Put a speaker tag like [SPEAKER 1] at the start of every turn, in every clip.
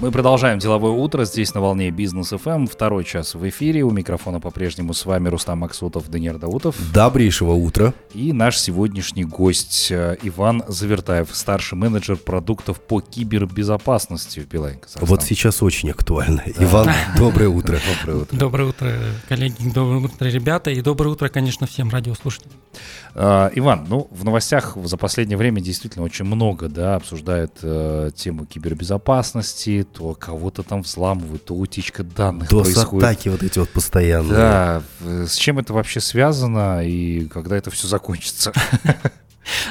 [SPEAKER 1] Мы продолжаем деловое утро здесь на волне Бизнес ФМ. Второй час в эфире. У микрофона по-прежнему с вами Рустам Максутов, Даниил Даутов.
[SPEAKER 2] Добрейшего утра.
[SPEAKER 1] И наш сегодняшний гость э, Иван Завертаев, старший менеджер продуктов по кибербезопасности в Билайн Казахстан.
[SPEAKER 2] Вот сейчас очень актуально. Да. Иван, доброе утро.
[SPEAKER 3] Доброе утро. Доброе утро, коллеги, доброе утро, ребята, и доброе утро, конечно, всем радиослушателям.
[SPEAKER 1] Uh, Иван, ну, в новостях за последнее время действительно очень много, да, обсуждают uh, тему кибербезопасности, то кого-то там взламывают, то утечка данных
[SPEAKER 2] то
[SPEAKER 1] происходит.
[SPEAKER 2] атаки вот эти вот постоянные.
[SPEAKER 1] Да, с чем это вообще связано и когда это все закончится?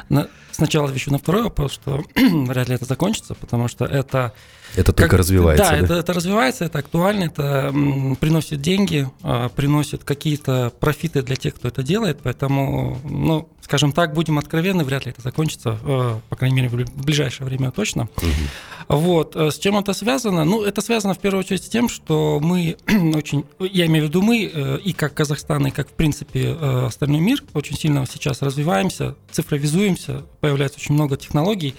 [SPEAKER 3] Сначала отвечу на второй вопрос, что вряд ли это закончится, потому что это
[SPEAKER 2] это только как, развивается.
[SPEAKER 3] Да, да? Это, это развивается, это актуально, это м, приносит деньги, а, приносит какие-то профиты для тех, кто это делает. Поэтому, ну, скажем так, будем откровенны, вряд ли это закончится, а, по крайней мере, в ближайшее время точно. Угу. Вот. А с чем это связано? Ну, это связано в первую очередь с тем, что мы очень, я имею в виду мы, э, и как Казахстан, и как, в принципе, э, остальной мир, очень сильно сейчас развиваемся, цифровизуемся, появляется очень много технологий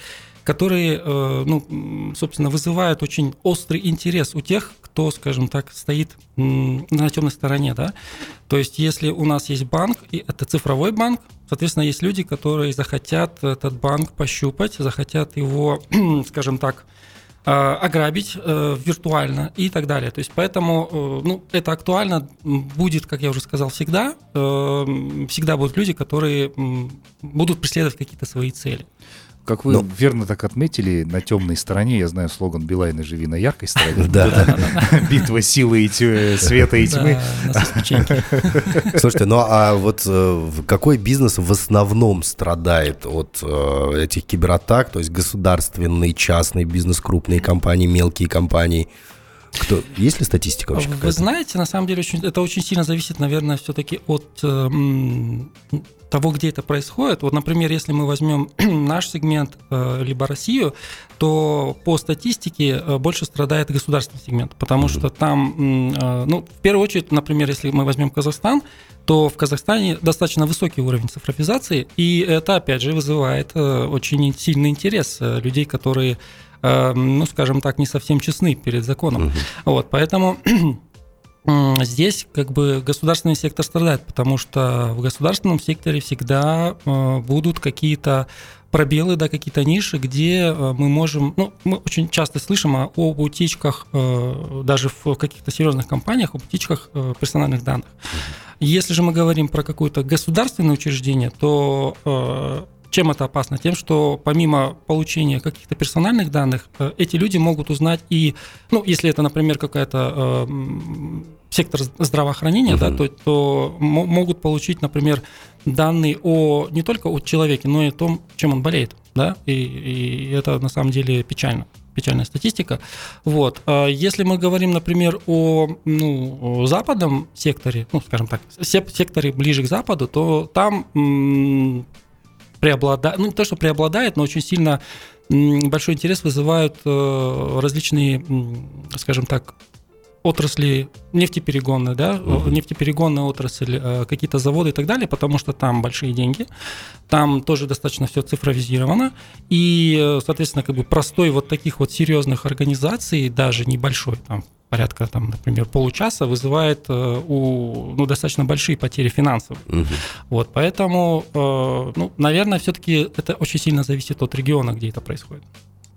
[SPEAKER 3] которые, э, ну, собственно, вызывают очень острый интерес у тех, кто, скажем так, стоит на темной стороне, да. То есть, если у нас есть банк, и это цифровой банк, соответственно, есть люди, которые захотят этот банк пощупать, захотят его, скажем так, э, ограбить э, виртуально и так далее. То есть поэтому ну, это актуально будет, как я уже сказал, всегда. Всегда будут люди, которые будут преследовать какие-то свои цели.
[SPEAKER 1] Как вы Но... верно так отметили, на темной стороне, я знаю слоган Билайна «Живи на яркой стороне».
[SPEAKER 2] Да.
[SPEAKER 1] Битва силы и света и тьмы.
[SPEAKER 2] Слушайте, ну а вот э, какой бизнес в основном страдает от э, этих кибератак? То есть государственный, частный бизнес, крупные компании, мелкие компании? Кто, есть ли статистика вообще?
[SPEAKER 3] Вы знаете, на самом деле очень, это очень сильно зависит, наверное, все-таки от э, того, где это происходит. Вот, например, если мы возьмем наш сегмент э, либо Россию, то по статистике э, больше страдает государственный сегмент, потому mm-hmm. что там, э, ну, в первую очередь, например, если мы возьмем Казахстан, то в Казахстане достаточно высокий уровень цифровизации, и это, опять же, вызывает э, очень сильный интерес э, людей, которые ну, скажем так, не совсем честны перед законом. Угу. Вот, поэтому Здесь как бы государственный сектор страдает, потому что в государственном секторе всегда э, будут какие-то пробелы, да, какие-то ниши, где э, мы можем, ну, мы очень часто слышим о, об утечках, э, даже в каких-то серьезных компаниях, об утечках персональных данных. Если же мы говорим про какое-то государственное учреждение, то чем это опасно? Тем, что помимо получения каких-то персональных данных, э, эти люди могут узнать и, ну, если это, например, какая-то э, сектор здравоохранения, угу. да, то, то могут получить, например, данные о не только о человеке, но и о том, чем он болеет, да, и, и это на самом деле печально печальная статистика. Вот. А если мы говорим, например, о, ну, о западном секторе, ну, скажем так, секторе ближе к западу, то там преобладает, ну не то, что преобладает, но очень сильно большой интерес вызывают э, различные, скажем так, отрасли нефтеперегонные, да, uh-huh. нефтеперегонная отрасль, э, какие-то заводы и так далее, потому что там большие деньги, там тоже достаточно все цифровизировано, и, э, соответственно, как бы простой вот таких вот серьезных организаций, даже небольшой, там, порядка, там, например, получаса вызывает э, у, ну, достаточно большие потери финансовые. Угу. Вот, поэтому, э, ну, наверное, все-таки это очень сильно зависит от региона, где это происходит.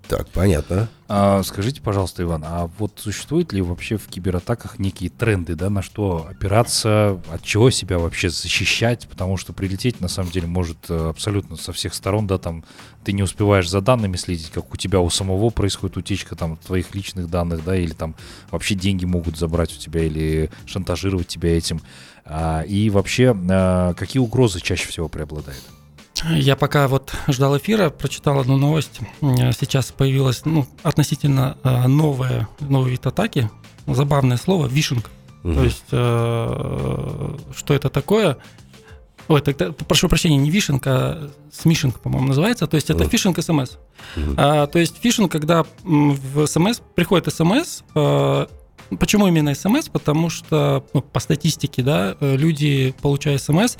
[SPEAKER 2] Так, понятно.
[SPEAKER 1] А, скажите, пожалуйста, Иван, а вот существуют ли вообще в кибератаках некие тренды, да, на что опираться, от чего себя вообще защищать, потому что прилететь на самом деле может э, абсолютно со всех сторон, да, там ты не успеваешь за данными следить, как у тебя у самого происходит утечка там твоих личных данных, да, или там вообще деньги могут забрать у тебя или шантажировать тебя этим. А, и вообще, а, какие угрозы чаще всего преобладают?
[SPEAKER 3] Я пока вот ждал эфира, прочитал одну новость. Сейчас появилась ну, относительно э, новая, новый вид атаки. Забавное слово – вишенка. Угу. То есть, э, что это такое? Ой, тогда, прошу прощения, не вишенка, а смишинг, по-моему, называется. То есть это фишинг смс. Угу. А, то есть фишинг, когда в смс приходит смс, а, Почему именно смс? Потому что ну, по статистике, да, люди, получая смс,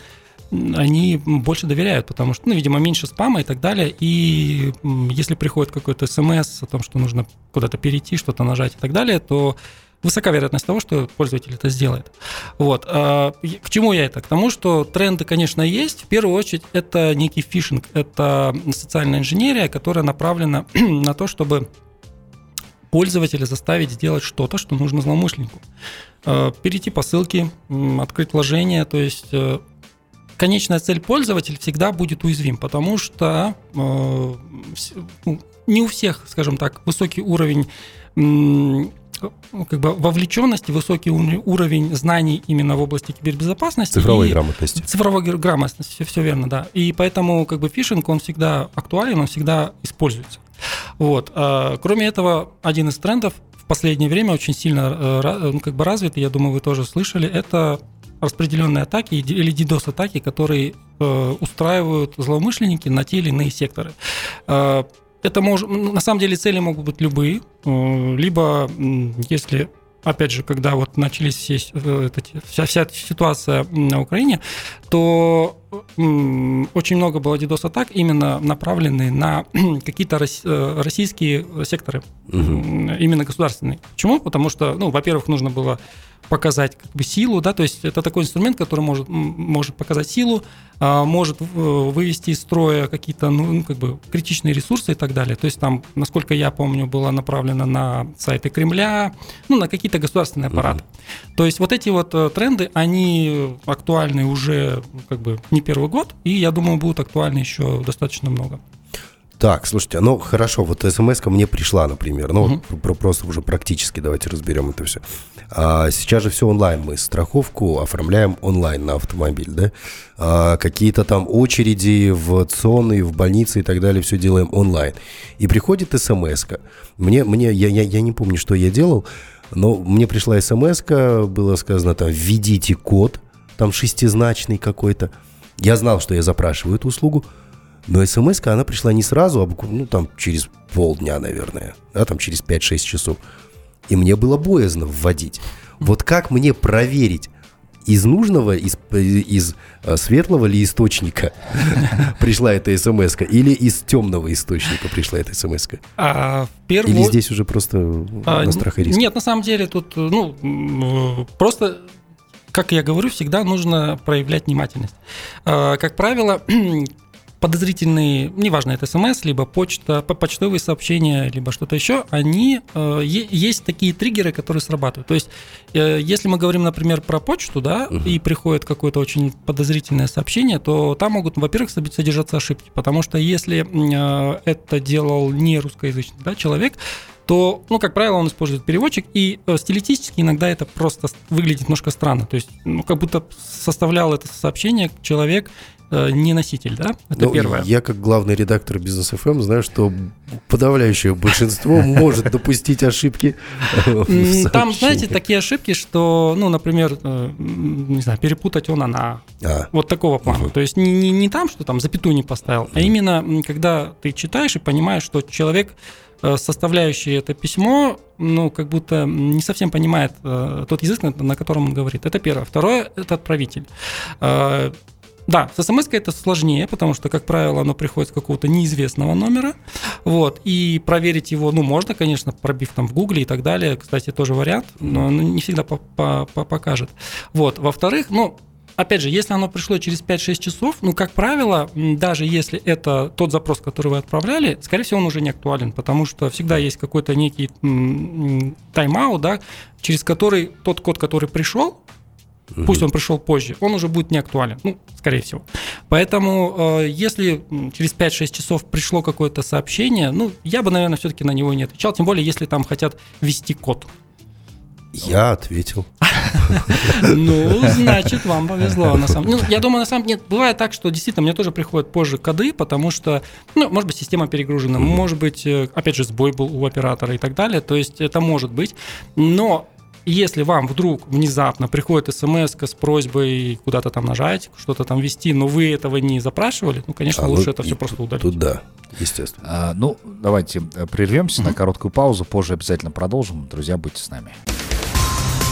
[SPEAKER 3] они больше доверяют, потому что, ну, видимо, меньше спама и так далее. И если приходит какой-то смс о том, что нужно куда-то перейти, что-то нажать и так далее, то высока вероятность того, что пользователь это сделает. Вот. А, к чему я это? К тому, что тренды, конечно, есть. В первую очередь, это некий фишинг, это социальная инженерия, которая направлена на то, чтобы пользователя заставить сделать что-то, что нужно злоумышленнику. А, перейти по ссылке, открыть вложение, то есть э, конечная цель пользователя всегда будет уязвим, потому что э, ну, не у всех, скажем так, высокий уровень как бы вовлеченности, высокий уровень знаний именно в области кибербезопасности.
[SPEAKER 2] Цифровой грамотности.
[SPEAKER 3] Цифровой грамотности, все, все верно, да. И поэтому как бы фишинг, он всегда актуален, он всегда используется. Вот. А, кроме этого, один из трендов в последнее время очень сильно э, ну, как бы развит, я думаю, вы тоже слышали, это распределенные атаки или DDoS-атаки, которые э, устраивают злоумышленники на те или иные секторы. Э, это может, на самом деле цели могут быть любые, э, либо если опять же, когда вот начались все, э, вся, вся ситуация на Украине, то очень много было DDoS-атак, именно направленные на какие-то э, российские секторы, угу. именно государственные. Почему? Потому что, ну, во-первых, нужно было показать как бы силу, да, то есть это такой инструмент, который может, может показать силу, а, может вывести из строя какие-то, ну, ну, как бы критичные ресурсы и так далее. То есть там, насколько я помню, было направлено на сайты Кремля, ну, на какие-то государственные аппараты. Uh-huh. То есть вот эти вот э, тренды, они актуальны уже как бы не первый год, и я думаю, будут актуальны еще достаточно много.
[SPEAKER 2] Так, слушайте, ну хорошо, вот смс мне пришла, например, ну угу. про, просто уже практически давайте разберем это все. А, сейчас же все онлайн, мы страховку оформляем онлайн на автомобиль, да? А, какие-то там очереди в ЦОН и в больнице и так далее, все делаем онлайн. И приходит смс -ка. Мне, мне я, я, я не помню, что я делал, но мне пришла смс было сказано там, введите код, там шестизначный какой-то. Я знал, что я запрашиваю эту услугу, но смс она пришла не сразу, а буквально, ну, там, через полдня, наверное, да, там, через 5-6 часов. И мне было боязно вводить. Вот как мне проверить, из нужного, из, из э, светлого ли источника пришла эта смс или из темного источника пришла эта смс а, первую... Или здесь уже просто а, на страх и риск?
[SPEAKER 3] Нет, на самом деле тут, ну, просто как я говорю, всегда нужно проявлять внимательность. А, как правило, подозрительные, неважно, это смс, либо почта, почтовые сообщения, либо что-то еще, они, э, есть такие триггеры, которые срабатывают. То есть, э, если мы говорим, например, про почту, да, угу. и приходит какое-то очень подозрительное сообщение, то там могут, во-первых, содержаться ошибки, потому что если э, это делал не русскоязычный да, человек, то, ну, как правило, он использует переводчик, и э, стилистически иногда это просто выглядит немножко странно. То есть, ну, как будто составлял это сообщение человек, Э, не носитель, да?
[SPEAKER 2] Это ну, первое. Я как главный редактор бизнес FM знаю, что подавляющее большинство может допустить ошибки.
[SPEAKER 3] Там, знаете, такие ошибки, что, ну, например, э, не знаю, перепутать он она. А. Вот такого плана. То есть не, там, что там запятую не поставил, а именно когда ты читаешь и понимаешь, что человек составляющий это письмо, ну, как будто не совсем понимает э, тот язык, на, котором он говорит. Это первое. Второе – это отправитель. Э, да, с смс это сложнее, потому что, как правило, оно приходит с какого-то неизвестного номера. Вот, и проверить его, ну, можно, конечно, пробив там в Гугле и так далее. Кстати, тоже вариант, но не всегда по -по -по покажет. Вот, во-вторых, ну, Опять же, если оно пришло через 5-6 часов, ну, как правило, даже если это тот запрос, который вы отправляли, скорее всего, он уже не актуален, потому что всегда есть какой-то некий тайм-аут, да, через который тот код, который пришел, Угу. Пусть он пришел позже, он уже будет не актуален, ну, скорее всего. Поэтому, э, если через 5-6 часов пришло какое-то сообщение, ну, я бы, наверное, все-таки на него не отвечал, тем более, если там хотят ввести код.
[SPEAKER 2] Я ответил.
[SPEAKER 3] Ну, значит, вам повезло. На самом... ну, я думаю, на самом деле, бывает так, что действительно мне тоже приходят позже коды, потому что, ну, может быть, система перегружена, может быть, э, опять же, сбой был у оператора и так далее. То есть это может быть. Но если вам вдруг внезапно приходит смс с просьбой куда-то там нажать, что-то там ввести, но вы этого не запрашивали, ну, конечно, а, лучше ну, это все просто удалить.
[SPEAKER 2] Тут да, естественно.
[SPEAKER 1] А, ну, давайте э, прервемся на короткую паузу, позже обязательно продолжим. Друзья, будьте с нами.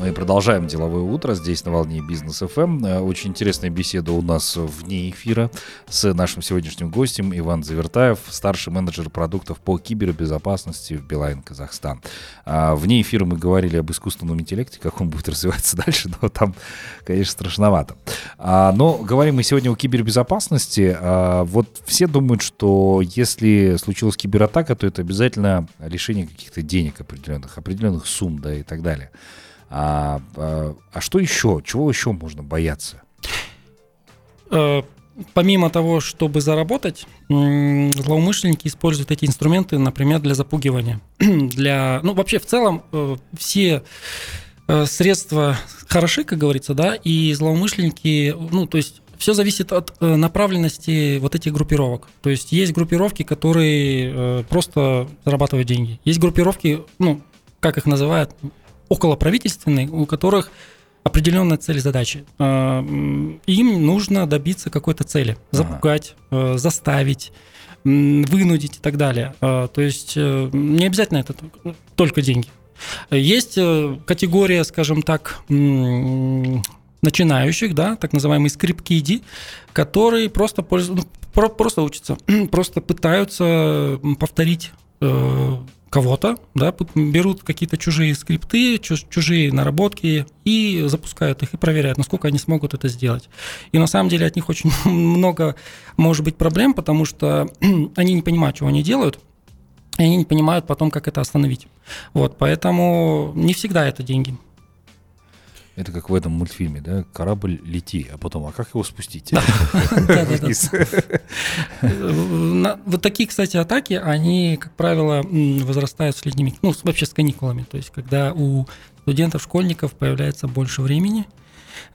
[SPEAKER 1] Мы продолжаем деловое утро здесь на волне бизнес FM. Э, очень интересная беседа у нас вне эфира с нашим сегодняшним гостем Иван Завертаев, старший менеджер продуктов по кибербезопасности в Билайн Казахстан. А, вне эфира мы говорили об искусственном интеллекте, как он будет развиваться дальше, но там, конечно, страшновато. А, но говорим мы сегодня о кибербезопасности. А, вот все думают, что если случилась кибератака, то это обязательно лишение каких-то денег определенных, определенных сумм, да, и так далее. А, а, а что еще? Чего еще можно бояться?
[SPEAKER 3] Э, помимо того, чтобы заработать, злоумышленники используют эти инструменты, например, для запугивания. для, ну, вообще, в целом, э, все э, средства хороши, как говорится, да, и злоумышленники, ну, то есть все зависит от направленности вот этих группировок. То есть есть группировки, которые просто зарабатывают деньги. Есть группировки, ну, как их называют, околоправительственные, у которых определенная цель и задачи. А, им нужно добиться какой-то цели, запугать, ага. заставить, вынудить и так далее. А, то есть э, не обязательно это только деньги. Есть э, категория, скажем так, начинающих, да, так называемые скрипкиди, которые просто, пользуются, ну, просто учатся, просто пытаются повторить э, кого-то, да, берут какие-то чужие скрипты, чужие наработки и запускают их и проверяют, насколько они смогут это сделать. И на самом деле от них очень много может быть проблем, потому что они не понимают, чего они делают, и они не понимают потом, как это остановить. Вот, поэтому не всегда это деньги.
[SPEAKER 1] Это как в этом мультфильме, да? Корабль лети, а потом, а как его спустить?
[SPEAKER 3] Вот такие, кстати, атаки, они, как правило, возрастают с летними, ну, вообще с каникулами. То есть, когда у студентов, школьников появляется больше времени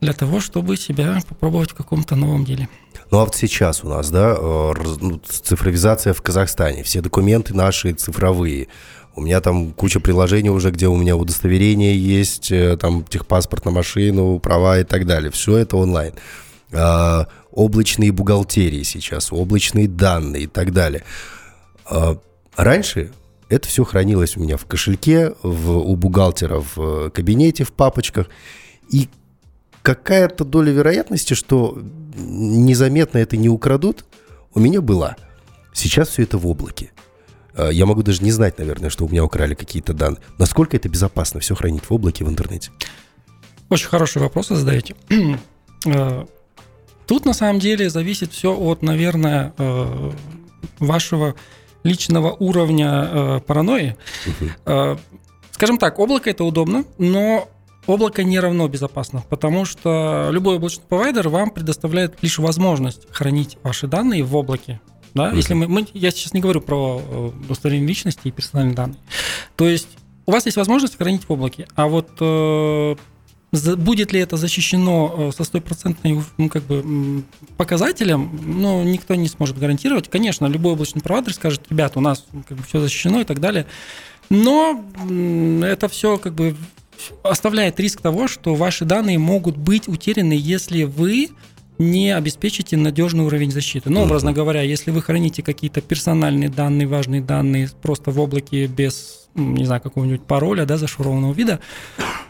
[SPEAKER 3] для того, чтобы себя попробовать в каком-то новом деле.
[SPEAKER 2] Ну а вот сейчас у нас, да, э, ну, цифровизация в Казахстане, все документы наши цифровые. У меня там куча приложений уже, где у меня удостоверение есть, э, там техпаспорт на машину, права и так далее. Все это онлайн. А, облачные бухгалтерии сейчас, облачные данные и так далее. А, раньше это все хранилось у меня в кошельке, в, у бухгалтера в кабинете, в папочках. И какая-то доля вероятности, что незаметно это не украдут, у меня была. Сейчас все это в облаке. Э, я могу даже не знать, наверное, что у меня украли какие-то данные. Насколько это безопасно все хранить в облаке в интернете?
[SPEAKER 3] Очень хороший вопрос задаете. Э, тут на самом деле зависит все от, наверное, э, вашего личного уровня паранойи. Угу. Скажем так, облако это удобно, но облако не равно безопасно, потому что любой облачный провайдер вам предоставляет лишь возможность хранить ваши данные в облаке. Да? Mm-hmm. Если мы, мы, я сейчас не говорю про э, удостоверение личности и персональные данные. То есть у вас есть возможность хранить в облаке, а вот э, будет ли это защищено э, со стопроцентной ну, как бы, показателем, ну, никто не сможет гарантировать. Конечно, любой облачный провайдер скажет, ребят, у нас как бы, все защищено и так далее. Но это все как бы оставляет риск того, что ваши данные могут быть утеряны, если вы не обеспечите надежный уровень защиты. Ну, образно говоря, если вы храните какие-то персональные данные, важные данные просто в облаке без, не знаю, какого-нибудь пароля, да, зашифрованного вида,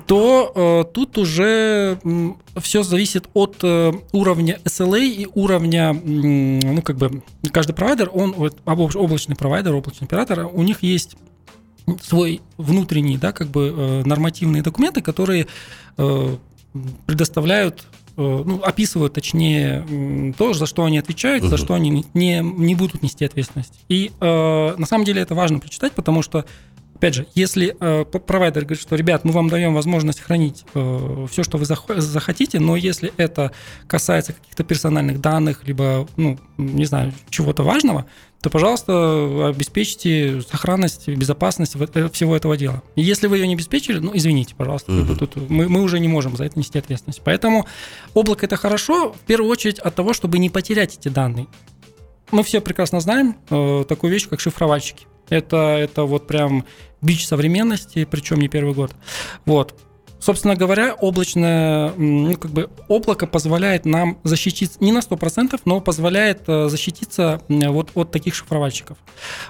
[SPEAKER 3] то э, тут уже э, все зависит от э, уровня SLA и уровня, э, ну, как бы, каждый провайдер, он, вот, облачный провайдер, облачный оператор, у них есть свой внутренний, да, как бы э, нормативные документы, которые э, предоставляют ну, описывают, точнее, то, за что они отвечают, угу. за что они не, не будут нести ответственность. И э, на самом деле это важно прочитать, потому что Опять же, если э, провайдер говорит, что, ребят, мы вам даем возможность хранить э, все, что вы зах- захотите, но если это касается каких-то персональных данных, либо, ну, не знаю, чего-то важного, то, пожалуйста, обеспечьте сохранность, безопасность э, всего этого дела. И если вы ее не обеспечили, ну, извините, пожалуйста, угу. тут мы, мы уже не можем за это нести ответственность. Поэтому облако это хорошо, в первую очередь от того, чтобы не потерять эти данные. Мы все прекрасно знаем э, такую вещь, как шифровальщики. Это, это вот прям бич современности, причем не первый год. Вот. собственно говоря, облачное, ну, как бы облако позволяет нам защититься не на 100%, но позволяет э, защититься вот от таких шифровальщиков.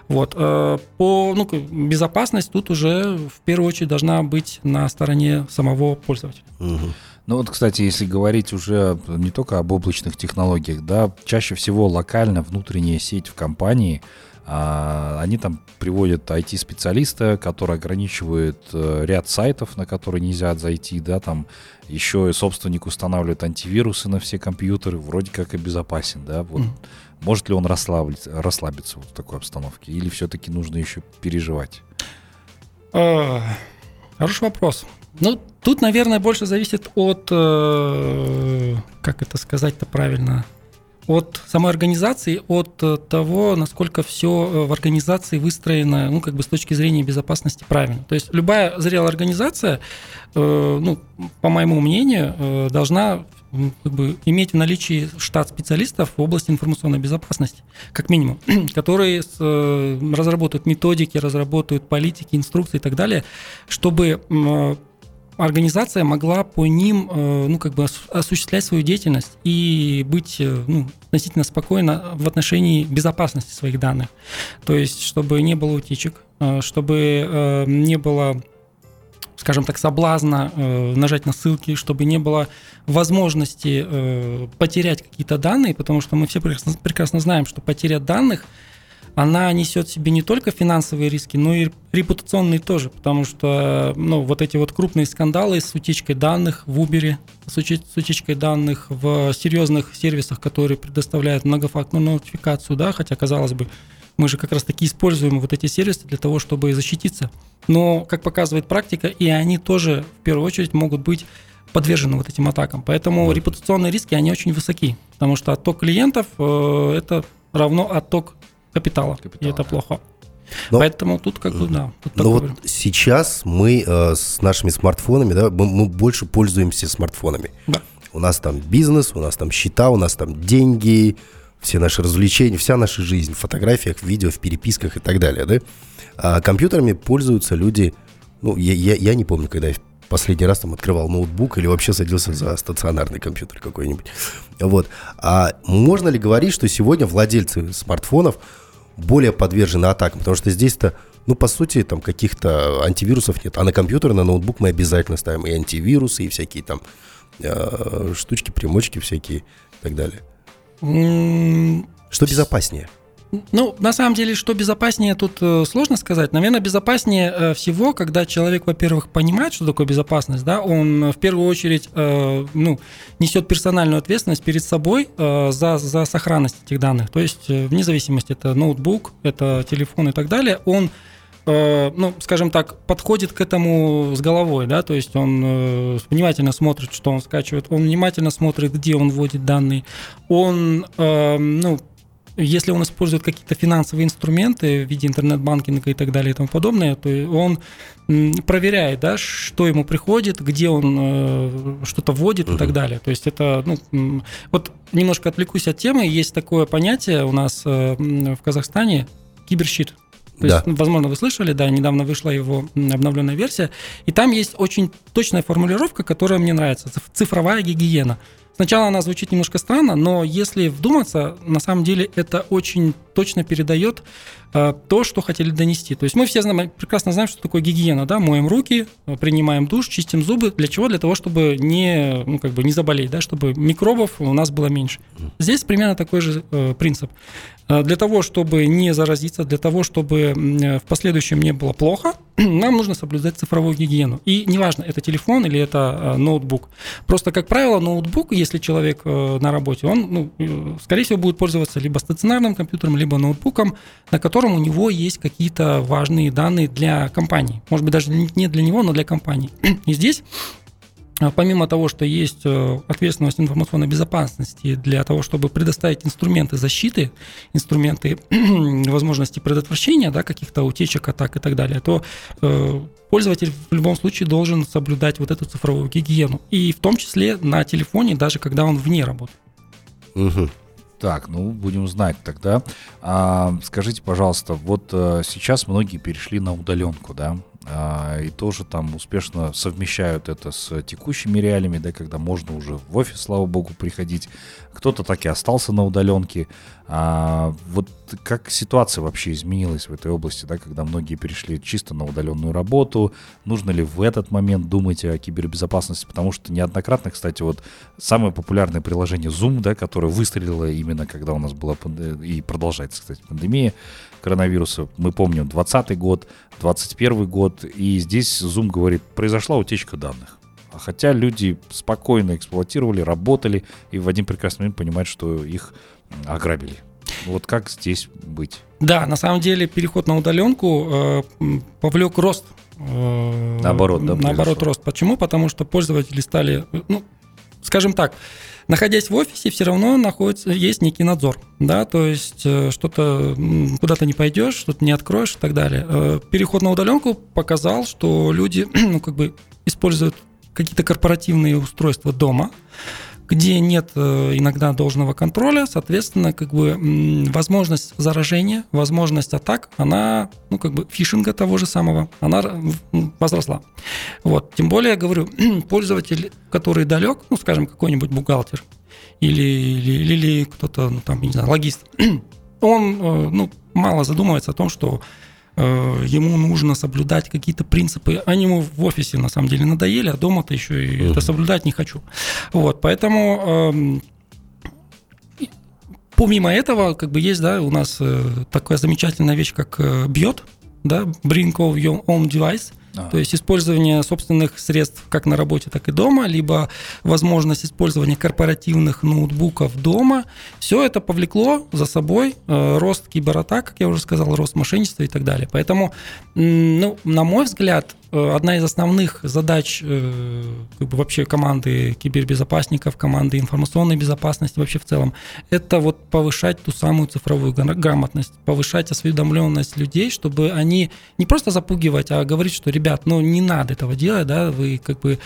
[SPEAKER 3] Вот. Э, по ну, безопасность тут уже в первую очередь должна быть на стороне самого пользователя.
[SPEAKER 1] Угу. Ну вот, кстати, если говорить уже не только об облачных технологиях, да, чаще всего локально внутренняя сеть в компании – а, они там приводят IT-специалиста, который ограничивает э, ряд сайтов, на которые нельзя зайти, да, там еще и собственник устанавливает антивирусы на все компьютеры, вроде как и безопасен, да, вот. Mm. Может ли он расслабиться, расслабиться вот в такой обстановке, или все-таки нужно еще переживать?
[SPEAKER 3] А, хороший вопрос. Ну, тут, наверное, больше зависит от, э, как это сказать-то правильно, от самой организации, от э, того, насколько все э, в организации выстроено, ну, как бы с точки зрения безопасности правильно. То есть любая зрелая организация, э, ну, по моему мнению, должна как бы, иметь в наличии штат специалистов в области информационной безопасности, как минимум, которые разработают методики, разработают политики, инструкции и так далее, чтобы организация могла по ним э, ну, как бы осуществлять свою деятельность и быть э, ну, относительно спокойно в отношении безопасности своих данных. То есть, чтобы не было утечек, э, чтобы не было скажем так, соблазна нажать на ссылки, чтобы не было возможности потерять какие-то данные, потому что мы все прекрасно, прекрасно знаем, что потеря данных – она несет в себе не только финансовые риски, но и репутационные тоже, потому что ну, вот эти вот крупные скандалы с утечкой данных в Uber, с, утечкой данных в серьезных сервисах, которые предоставляют многофакторную нотификацию, да, хотя, казалось бы, мы же как раз таки используем вот эти сервисы для того, чтобы защититься. Но, как показывает практика, и они тоже в первую очередь могут быть подвержены вот этим атакам. Поэтому репутационные риски, они очень высоки, потому что отток клиентов э, это равно отток капитала, капитала и это плохо. Но, Поэтому тут как бы, да.
[SPEAKER 2] Тут но вот сейчас мы э, с нашими смартфонами, да, мы, мы больше пользуемся смартфонами. Да. У нас там бизнес, у нас там счета, у нас там деньги, все наши развлечения, вся наша жизнь в фотографиях, в видео, в переписках и так далее, да. А компьютерами пользуются люди, ну, я, я, я не помню, когда я последний раз там открывал ноутбук или вообще садился за стационарный компьютер какой-нибудь. Вот. А можно ли говорить, что сегодня владельцы смартфонов более подвержены атакам, потому что здесь-то, ну, по сути, там каких-то антивирусов нет. А на компьютер, на ноутбук мы обязательно ставим и антивирусы, и всякие там э, штучки, примочки всякие и так далее. Что безопаснее?
[SPEAKER 3] Ну, на самом деле, что безопаснее, тут э, сложно сказать. Наверное, безопаснее э, всего, когда человек, во-первых, понимает, что такое безопасность, да, он в первую очередь, э, ну, несет персональную ответственность перед собой за, за сохранность этих данных. То есть, вне зависимости, это ноутбук, это телефон и так далее, он ну, скажем так, подходит к этому с головой, да, то есть он внимательно смотрит, что он скачивает, он внимательно смотрит, где он вводит данные, он, ну, если он использует какие-то финансовые инструменты в виде интернет-банкинга и так далее и тому подобное, то он проверяет, да, что ему приходит, где он э, что-то вводит uh-huh. и так далее. То есть это, ну, вот немножко отвлекусь от темы. Есть такое понятие у нас э, в Казахстане киберщит. То да. есть, возможно, вы слышали, да, недавно вышла его обновленная версия, и там есть очень точная формулировка, которая мне нравится, цифровая гигиена. Сначала она звучит немножко странно, но если вдуматься, на самом деле это очень точно передает э, то, что хотели донести. То есть мы все знаем, прекрасно знаем, что такое гигиена, да, моем руки, принимаем душ, чистим зубы. Для чего? Для того, чтобы не, ну, как бы не заболеть, да, чтобы микробов у нас было меньше. Здесь примерно такой же э, принцип. Э, для того, чтобы не заразиться, для того, чтобы в последующем не было плохо, нам нужно соблюдать цифровую гигиену. И неважно, это телефон или это э, ноутбук. Просто, как правило, ноутбук, если человек э, на работе, он, ну, скорее всего, будет пользоваться либо стационарным компьютером, либо ноутбуком, на котором у него есть какие-то важные данные для компании. Может быть, даже не для него, но для компании. И здесь помимо того, что есть э, ответственность информационной безопасности для того, чтобы предоставить инструменты защиты, инструменты возможности предотвращения да, каких-то утечек, атак и так далее, то э, пользователь в любом случае должен соблюдать вот эту цифровую гигиену. И в том числе на телефоне, даже когда он вне работы.
[SPEAKER 1] Угу. Так, ну будем знать тогда. А, скажите, пожалуйста, вот а, сейчас многие перешли на удаленку, да? А, и тоже там успешно совмещают это с текущими реалиями, да, когда можно уже в офис, слава богу, приходить. Кто-то так и остался на удаленке. А вот как ситуация вообще изменилась в этой области, да, когда многие перешли чисто на удаленную работу? Нужно ли в этот момент думать о кибербезопасности? Потому что неоднократно, кстати, вот самое популярное приложение Zoom, да, которое выстрелило именно когда у нас была и продолжается, кстати, пандемия коронавируса. Мы помним 20 год, 21 год, и здесь Zoom говорит, произошла утечка данных. А хотя люди спокойно эксплуатировали, работали, и в один прекрасный момент понимают, что их ограбили. Вот как здесь быть?
[SPEAKER 3] Да, на самом деле переход на удаленку э, повлек рост.
[SPEAKER 1] Э, наоборот, да?
[SPEAKER 3] Наоборот, рост. Почему? Потому что пользователи стали, ну, скажем так, находясь в офисе, все равно находится, есть некий надзор, да, то есть э, что-то куда-то не пойдешь, что-то не откроешь и так далее. Э, переход на удаленку показал, что люди, ну, как бы используют какие-то корпоративные устройства дома, где нет э, иногда должного контроля, соответственно, как бы возможность заражения, возможность атак, она, ну, как бы фишинга того же самого, она возросла. Вот. Тем более, я говорю, пользователь, который далек, ну, скажем, какой-нибудь бухгалтер или, или, или кто-то, ну, там, не знаю, логист, он, э, ну, мало задумывается о том, что ему нужно соблюдать какие-то принципы. Они ему в офисе на самом деле надоели, а дома-то еще и uh-huh. это соблюдать не хочу. Вот, поэтому эм, помимо этого, как бы есть, да, у нас э, такая замечательная вещь, как э, бьет, да, bring your own device – а. То есть использование собственных средств как на работе, так и дома, либо возможность использования корпоративных ноутбуков дома. Все это повлекло за собой э, рост кибератак, как я уже сказал, рост мошенничества и так далее. Поэтому, ну, на мой взгляд, одна из основных задач э, как бы вообще команды кибербезопасников, команды информационной безопасности вообще в целом, это вот повышать ту самую цифровую грамотность, повышать осведомленность людей, чтобы они не просто запугивать, а говорить, что, ребят, ну не надо этого делать, да, вы как бы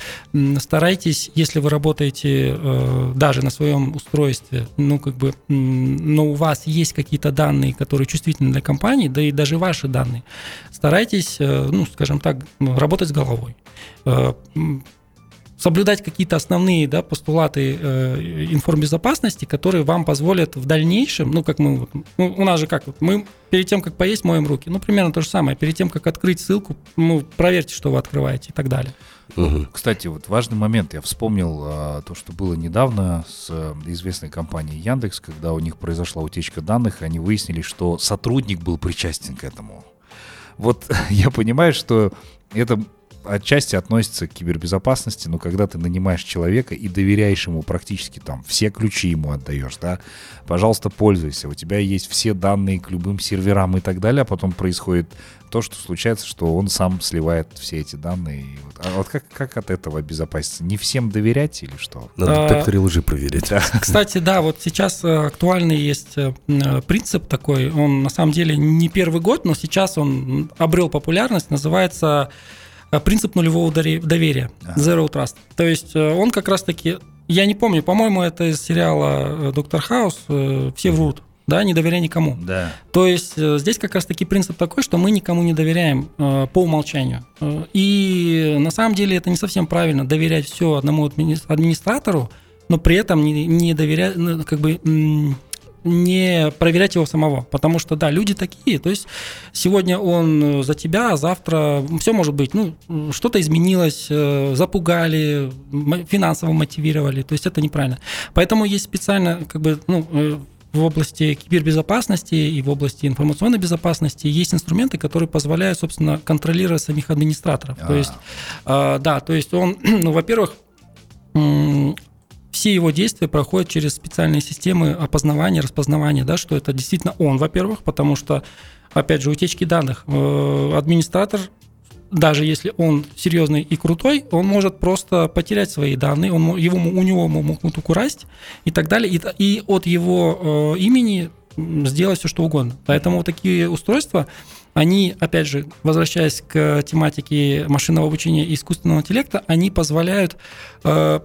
[SPEAKER 3] старайтесь, если вы работаете э, даже на своем устройстве, ну как бы, но у вас есть какие-то данные, которые чувствительны для компании, да и даже ваши данные, старайтесь, ну скажем так, работать с головой э, соблюдать какие-то основные да, постулаты э, информбезопасности, которые вам позволят в дальнейшем, ну, как мы, ну, у нас же как, мы перед тем, как поесть, моем руки, ну, примерно то же самое, перед тем, как открыть ссылку, ну, проверьте, что вы открываете и так далее.
[SPEAKER 1] Угу. Кстати, вот важный момент, я вспомнил а, то, что было недавно с а, известной компанией Яндекс, когда у них произошла утечка данных, и они выяснили, что сотрудник был причастен к этому. Вот я понимаю, что это отчасти относится к кибербезопасности, но когда ты нанимаешь человека и доверяешь ему практически там все ключи ему отдаешь, да, пожалуйста, пользуйся, у тебя есть все данные к любым серверам и так далее, а потом происходит то, что случается, что он сам сливает все эти данные. А вот как, как от этого обезопаситься? Не всем доверять или что?
[SPEAKER 2] На детекторе лжи проверить.
[SPEAKER 3] Кстати, да, вот сейчас э, актуальный есть э, принцип такой, он на самом деле не первый год, но сейчас он обрел популярность, называется Э, принцип нулевого доверия, Zero Trust. То есть э, он как раз-таки, я не помню, по-моему, это из сериала э, «Доктор Хаус», все врут, да, не доверяй никому.
[SPEAKER 1] Да.
[SPEAKER 3] То есть здесь как раз-таки принцип такой, что мы никому не доверяем э, по умолчанию. И на самом деле это не совсем правильно доверять все одному администратору, но при этом не, не доверять, ну, как бы не проверять его самого, потому что, да, люди такие, то есть сегодня он за тебя, а завтра все может быть, ну, что-то изменилось, э, запугали, финансово мотивировали, то есть это неправильно. Поэтому есть специально, как бы, ну, э, в области кибербезопасности и в области информационной безопасности есть инструменты, которые позволяют, собственно, контролировать самих администраторов. А-а-а. То есть, э, да, то есть он, ну, во-первых, все его действия проходят через специальные системы опознавания, распознавания, да, что это действительно он, во-первых, потому что, опять же, утечки данных. Э, администратор, даже если он серьезный и крутой, он может просто потерять свои данные, он, его, у него могут украсть и так далее, и, и от его э, имени сделать все, что угодно. Поэтому вот такие устройства, они, опять же, возвращаясь к тематике машинного обучения и искусственного интеллекта, они позволяют э,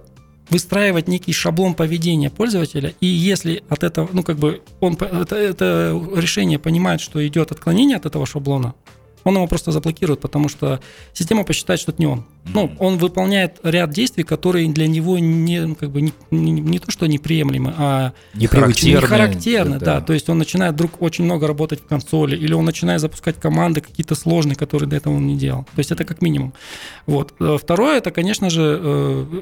[SPEAKER 3] выстраивать некий шаблон поведения пользователя, и если от этого, ну как бы он это, это решение понимает, что идет отклонение от этого шаблона, Он его просто заблокирует, потому что система посчитает, что это не он. Ну, он выполняет ряд действий, которые для него не, как бы не, не, не то, что неприемлемы, а
[SPEAKER 1] Непривычные.
[SPEAKER 3] не характерны,
[SPEAKER 1] Да.
[SPEAKER 3] да. То есть он начинает вдруг очень много работать в консоли, или он начинает запускать команды какие-то сложные, которые до этого он не делал. То есть это как минимум. Вот. Э, Второе, это, конечно же, э,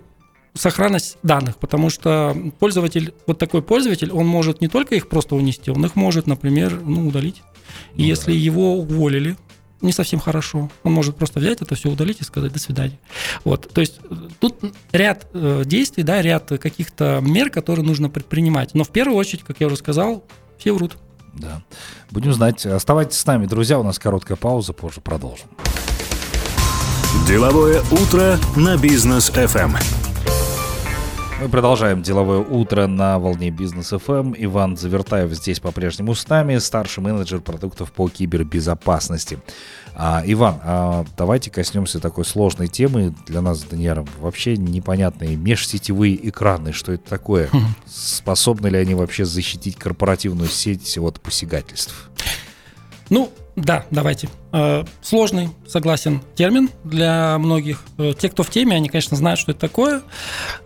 [SPEAKER 3] сохранность данных, потому что пользователь, вот такой пользователь, он может не только их просто унести, он их может, например, ну, удалить. И
[SPEAKER 1] Ну
[SPEAKER 3] если его уволили, не совсем хорошо. Он может просто взять это все удалить и сказать до свидания. Вот, то есть э, тут ряд э, действий, да, ряд каких-то мер, которые нужно предпринимать. Но в первую очередь, как я уже сказал, все врут.
[SPEAKER 1] Да. Будем знать. Оставайтесь с нами, друзья. У нас короткая пауза, позже продолжим.
[SPEAKER 4] Деловое утро на бизнес FM.
[SPEAKER 1] Мы продолжаем деловое утро на волне бизнес FM. Иван Завертаев здесь по-прежнему с нами, старший менеджер продуктов по кибербезопасности. А, Иван, а давайте коснемся такой сложной темы для нас с Даниэром. Вообще непонятные межсетевые экраны. Что это такое? Способны ли они вообще защитить корпоративную сеть от посягательств?
[SPEAKER 3] Ну, да, давайте. Э, Сложный, согласен, термин для многих. Э, Те, кто в теме, они, конечно, знают, что это такое.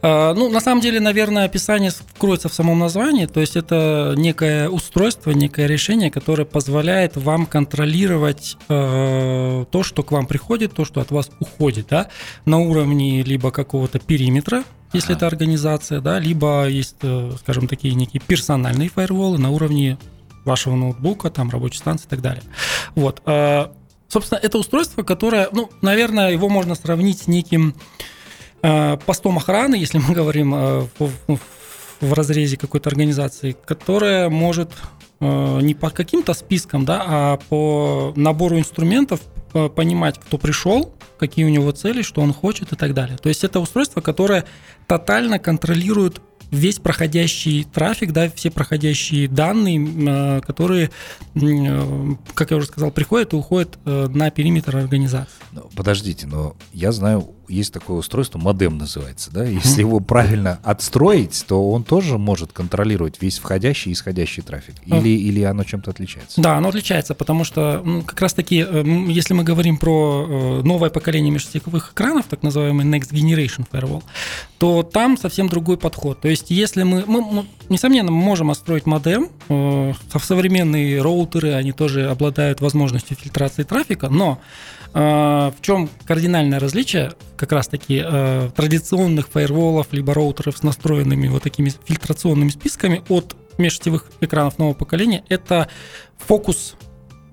[SPEAKER 3] Э, Ну, на самом деле, наверное, описание кроется в самом названии. То есть это некое устройство, некое решение, которое позволяет вам контролировать то, что к вам приходит, то, что от вас уходит, да, на уровне либо какого-то периметра, если это организация, да, либо есть, скажем, такие некие персональные фаерволы на уровне вашего ноутбука, там, рабочей станции и так далее. Вот. э, Собственно, это устройство, которое, ну, наверное, его можно сравнить с неким э, постом охраны, если мы говорим э, в, в- в разрезе какой-то организации, которая может не по каким-то спискам, да, а по набору инструментов понимать, кто пришел, какие у него цели, что он хочет и так далее. То есть это устройство, которое тотально контролирует весь проходящий трафик, да, все проходящие данные, э, которые, э, как я уже сказал, приходят и уходят э, на периметр организации.
[SPEAKER 1] Ну, Подождите, но я знаю, есть такое устройство, модем называется, да? Если его правильно отстроить, то он тоже может контролировать весь входящий и исходящий трафик. Или, или оно чем-то отличается?
[SPEAKER 3] Да, оно отличается, потому что как раз-таки, э, м, если мы говорим про э, новое поколение межсетевых экранов, так называемый Next Generation Firewall, то там совсем другой подход. То есть, если мы, мы, мы, несомненно, мы можем отстроить модем, э, со- современные роутеры, они тоже обладают возможностью фильтрации трафика, но в чем кардинальное различие как раз-таки э, традиционных фаерволов либо роутеров с настроенными вот такими фильтрационными списками от межсетевых экранов нового поколения, это фокус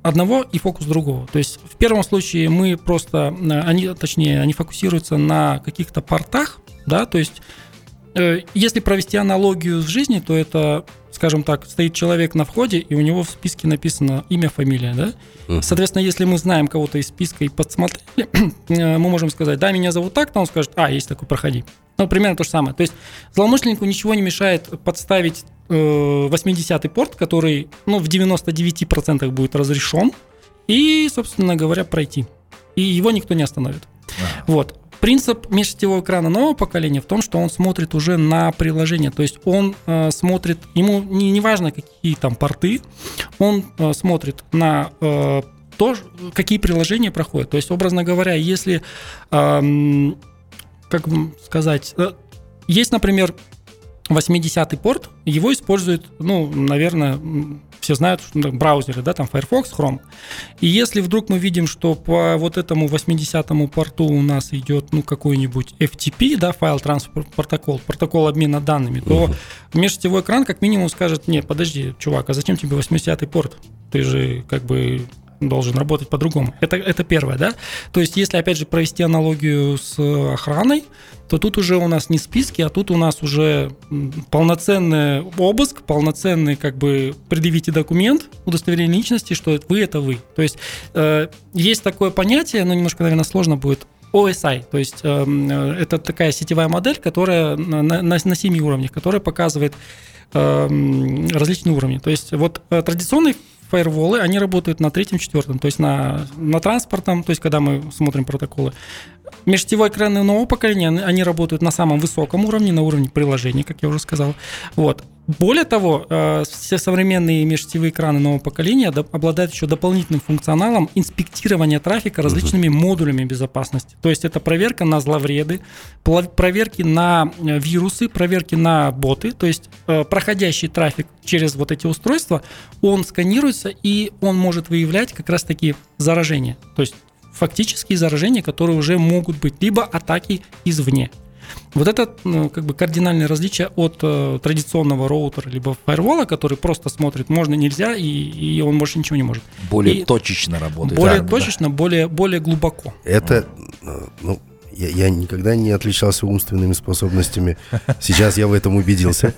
[SPEAKER 3] одного и фокус другого. То есть в первом случае мы просто, э, они, точнее, они фокусируются на каких-то портах, да, то есть э, если провести аналогию с жизнью, то это, скажем так, стоит человек на входе, и у него в списке написано имя, фамилия, да?
[SPEAKER 2] Мгм.
[SPEAKER 3] Соответственно, если мы знаем кого-то из списка и подсмотрели, э, мы можем сказать, да, меня зовут так, то он скажет, а, есть такой, проходи. Ну, примерно то же самое. То есть злоумышленнику ничего не мешает подставить э, 80-й порт, который, ну, в 99% будет разрешен, и, собственно говоря, пройти. И его никто не остановит.
[SPEAKER 1] Ага.
[SPEAKER 3] Вот. Принцип межсетевого экрана нового поколения в том, что он смотрит уже на приложение. То есть он э, смотрит, ему не, не важно, какие там порты, он э, смотрит на э, то, какие приложения проходят. То есть, образно говоря, если, эм, как сказать, э, есть, например, 80-й порт, его используют, ну, наверное, все знают, что, браузеры, да, там Firefox, Chrome. И если вдруг мы видим, что по вот этому 80-му порту у нас идет, ну, какой-нибудь FTP, да, файл трансфер протокол, протокол обмена данными, то межсетевой экран как минимум скажет, не, подожди, чувак, а зачем тебе 80-й порт? Ты же как бы должен работать по-другому. Это, это первое, да? То есть, если, опять же, провести аналогию с охраной, то тут уже у нас не списки, а тут у нас уже полноценный обыск, полноценный, как бы, предъявите документ, удостоверение личности, что вы это вы. То есть, э, есть такое понятие, но немножко, наверное, сложно будет, OSI, то есть эм, э, это такая сетевая модель, которая на, на, на 7 уровнях, которая показывает эм, различные уровни. То есть вот э, традиционные фаерволы, они работают на третьем, четвертом, то есть на, на транспортном, то есть когда мы смотрим протоколы, Межсетевые экраны нового поколения, они- работают на самом высоком уровне, на уровне приложений, как я уже сказал. Вот. Более того, э, все современные межсетевые экраны нового поколения обладают еще дополнительным функционалом инспектирования трафика различными модулями безопасности. То есть это проверка на зловреды, проверки на э, вирусы, проверки на боты. То есть э, проходящий трафик через вот эти устройства, он сканируется и он может выявлять как раз таки заражения. То есть фактические заражения, которые уже могут быть, либо атаки извне. Вот это ну, как бы кардинальное различие от э, традиционного роутера либо фаервола, который просто смотрит, можно, нельзя, и, и он больше ничего не может.
[SPEAKER 1] Более
[SPEAKER 3] И-
[SPEAKER 1] точечно работает.
[SPEAKER 3] более
[SPEAKER 1] Да,
[SPEAKER 3] точечно, более, более глубоко.
[SPEAKER 2] Это, э, ну, я, я никогда не отличался умственными способностями. Сейчас я в этом убедился.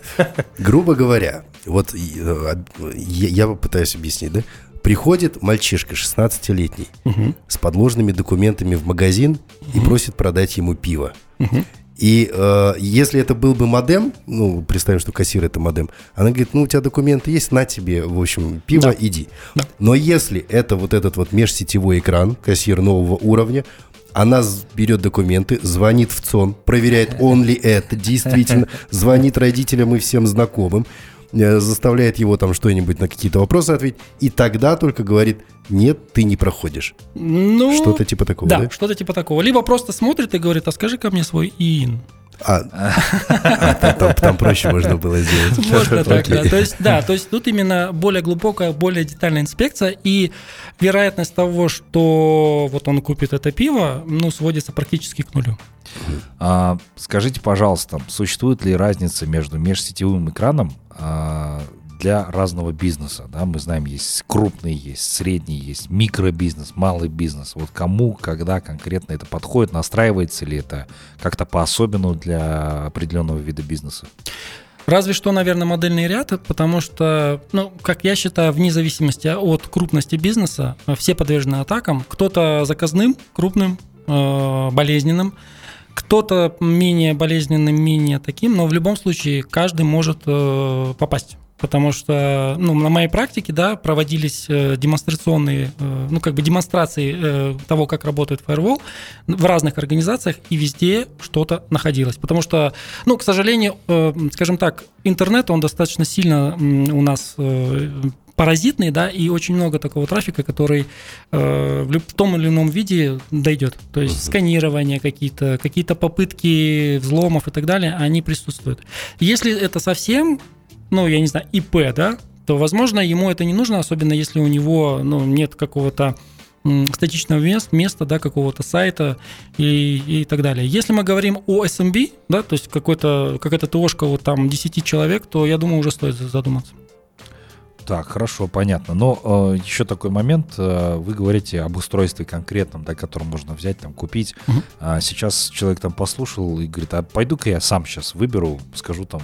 [SPEAKER 2] Грубо говоря, вот э, я, я попытаюсь объяснить, да? Приходит мальчишка 16-летний с подложными документами в магазин и просит продать ему пиво. И э, если это был бы модем, ну, представим, что кассир это модем, она говорит, ну, у тебя документы есть, на тебе, в общем, пиво,
[SPEAKER 3] Да.
[SPEAKER 2] иди.
[SPEAKER 3] Да.
[SPEAKER 2] Но если это вот этот вот межсетевой экран, кассир нового уровня, она берет документы, звонит в ЦОН, проверяет, он ли это действительно, звонит родителям и всем знакомым, заставляет его там что-нибудь на какие-то вопросы ответить, и тогда только говорит, нет, ты не проходишь.
[SPEAKER 3] Ну,
[SPEAKER 2] Что-то типа такого, да?
[SPEAKER 3] да, что-то типа такого. Либо просто смотрит и говорит, а скажи ко мне свой ИИН.
[SPEAKER 2] А, а, там, там- проще можно было сделать.
[SPEAKER 3] Можно так, да. То есть, да, то есть тут именно более глубокая, более детальная инспекция, и вероятность того, что вот он купит это пиво, ну, сводится практически к нулю.
[SPEAKER 1] А, скажите, пожалуйста, существует ли разница между межсетевым экраном а, для разного бизнеса? Да? Мы знаем, есть крупный, есть средний, есть микробизнес, малый бизнес. Вот кому, когда конкретно это подходит, настраивается ли это как-то по-особенному для определенного вида бизнеса?
[SPEAKER 3] Разве что, наверное, модельный ряд, потому что, ну, как я считаю, вне зависимости от крупности бизнеса, все подвержены атакам. Кто-то заказным, крупным, э, болезненным, кто-то менее болезненным, менее таким, но в любом случае каждый может э, попасть. Потому что, ну, на моей практике, да, проводились э, демонстрационные, э, ну, как бы демонстрации э, того, как работает фаервол в разных организациях, и везде что-то находилось. Потому что, ну, к сожалению, скажем так, интернет, он достаточно сильно у нас паразитный, да, и очень много такого трафика, который э, в, том или ином виде дойдет. То есть сканирование какие-то, какие-то попытки взломов и так далее, они присутствуют. Если это совсем, ну, я не знаю, ИП, да, то, возможно, ему это не нужно, особенно если у него, ну, нет какого-то статичного мест- места, да, какого-то сайта и, и так далее. Если мы говорим о SMB, да, то есть какой-то, какая-то ТОшка вот там 10 человек, то я думаю, уже стоит задуматься.
[SPEAKER 1] Так, хорошо, понятно. Но э, еще такой момент. э, вы говорите об устройстве конкретном, да, которое можно взять, там, купить.
[SPEAKER 3] Мгм.
[SPEAKER 1] А сейчас человек там послушал и говорит, а пойду-ка я сам сейчас выберу, скажу там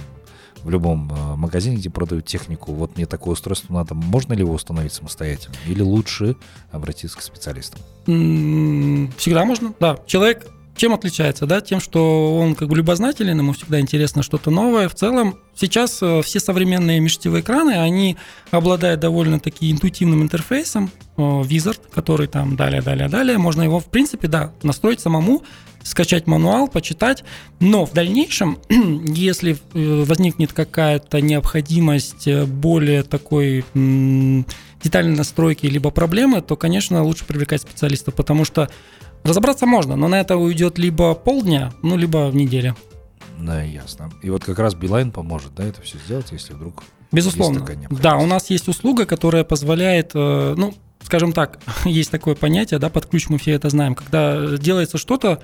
[SPEAKER 1] в любом э, магазине, где продают технику, вот мне такое устройство надо, можно ли его установить самостоятельно? Или лучше обратиться к специалистам?
[SPEAKER 3] Всегда можно, да. Человек чем отличается, да? Тем, что он как бы любознателен, ему всегда интересно что-то новое. В целом, сейчас э, все современные межсетевые экраны, они обладают довольно-таки интуитивным интерфейсом, э, Wizard, который там далее, далее, далее. Можно его, в принципе, да, настроить самому, скачать мануал, почитать. Но в дальнейшем, если э, возникнет какая-то необходимость более такой детальной настройки либо проблемы, то, конечно, лучше привлекать специалистов, потому что разобраться можно, но на это уйдет либо полдня, ну, либо в неделю.
[SPEAKER 1] Да, ясно. И вот как раз Билайн поможет, да, это все сделать, если вдруг
[SPEAKER 3] Безусловно. Да, у нас есть услуга, которая позволяет, э, ну, скажем так, есть такое понятие, да, под ключ мы все это знаем, когда делается что-то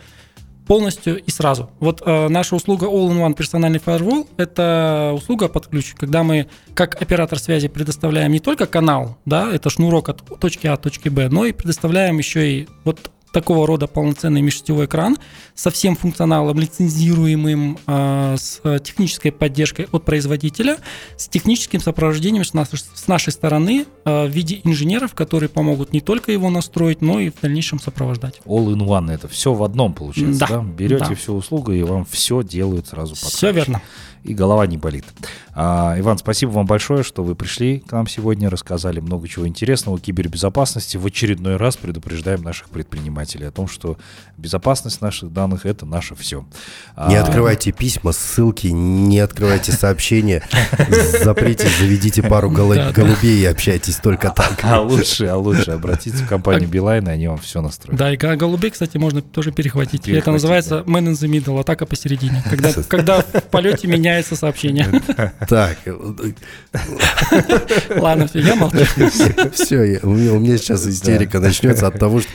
[SPEAKER 3] полностью и сразу. Вот э, наша услуга All-in-One персональный firewall – это услуга под ключ, когда мы как оператор связи предоставляем не только канал, да, это шнурок от точки А до точки Б, но и предоставляем еще и вот такого рода полноценный межсетевой экран со всем функционалом лицензируемым, э, с технической поддержкой от производителя, с техническим сопровождением с нашей, с нашей стороны э, в виде инженеров, которые помогут не только его настроить, но и в дальнейшем сопровождать.
[SPEAKER 1] All-in-one, это все в одном получается, да?
[SPEAKER 3] Да,
[SPEAKER 1] Берете
[SPEAKER 3] да.
[SPEAKER 1] всю услугу, и вам все делают сразу под
[SPEAKER 3] Все
[SPEAKER 1] ключ.
[SPEAKER 3] верно.
[SPEAKER 1] и голова не болит. А, Иван, спасибо вам большое, что вы пришли к нам сегодня, рассказали много чего интересного о кибербезопасности. В очередной раз предупреждаем наших предпринимателей. Предпринимателей о том, что безопасность наших данных это наше все.
[SPEAKER 2] Не открывайте письма, ссылки, не открывайте сообщения, заприте, заведите пару голубей и общайтесь только так.
[SPEAKER 1] А лучше, а лучше обратиться в компанию Билайн, и они вам все настроят.
[SPEAKER 3] Да, и голубей, кстати, можно тоже перехватить. это называется man in the middle, атака посередине, когда, когда в полете меняется сообщение.
[SPEAKER 2] Так.
[SPEAKER 3] Ладно, все, я молчу.
[SPEAKER 2] Все, у меня сейчас истерика начнется от того, что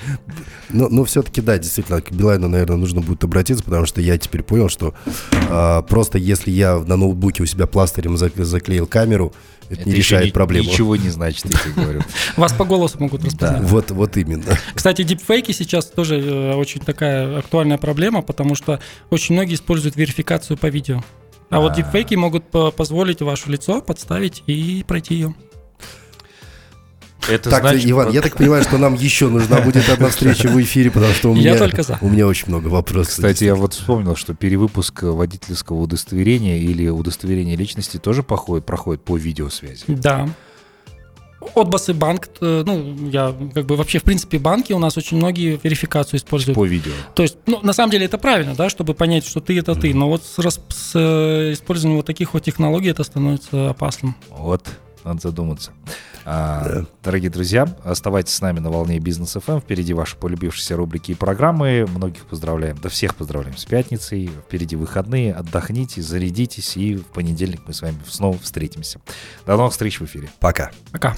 [SPEAKER 2] но, но все-таки, да, действительно, к Билайну, наверное, нужно будет обратиться, потому что я теперь понял, что э, просто если я на ноутбуке у себя пластырем заклеил камеру, это, это не решает проблему.
[SPEAKER 1] Ничего не значит, я тебе говорю.
[SPEAKER 3] Вас по голосу могут распознать.
[SPEAKER 2] Да. Вот, вот именно.
[SPEAKER 3] Кстати, дипфейки сейчас тоже э, очень такая актуальная проблема, потому что очень многие используют верификацию по видео. А, а вот дипфейки могут позволить ваше лицо подставить и пройти ее.
[SPEAKER 2] Это так, значит, Иван, я так понимаю, что нам еще нужна будет одна встреча в эфире, потому что у меня, я только за. у меня очень много вопросов.
[SPEAKER 1] Кстати, я вот вспомнил, что перевыпуск водительского удостоверения или удостоверения личности тоже проходит, проходит по видеосвязи.
[SPEAKER 3] Да. Отбасы банк, э, ну, я как бы вообще, в принципе, банки у нас очень многие верификацию используют.
[SPEAKER 1] По видео.
[SPEAKER 3] То есть, ну, на самом деле это правильно, да, чтобы понять, что ты это mm. ты. Но вот с, с э, использованием вот таких вот технологий это становится опасным.
[SPEAKER 1] Вот, надо задуматься. А, да. Дорогие друзья, оставайтесь с нами на волне Бизнес ФМ. Впереди ваши полюбившиеся рубрики и программы. Многих поздравляем, да всех поздравляем с пятницей. Впереди выходные. Отдохните, зарядитесь, и в понедельник мы с вами снова встретимся. До новых встреч в эфире.
[SPEAKER 2] Пока.
[SPEAKER 3] Пока.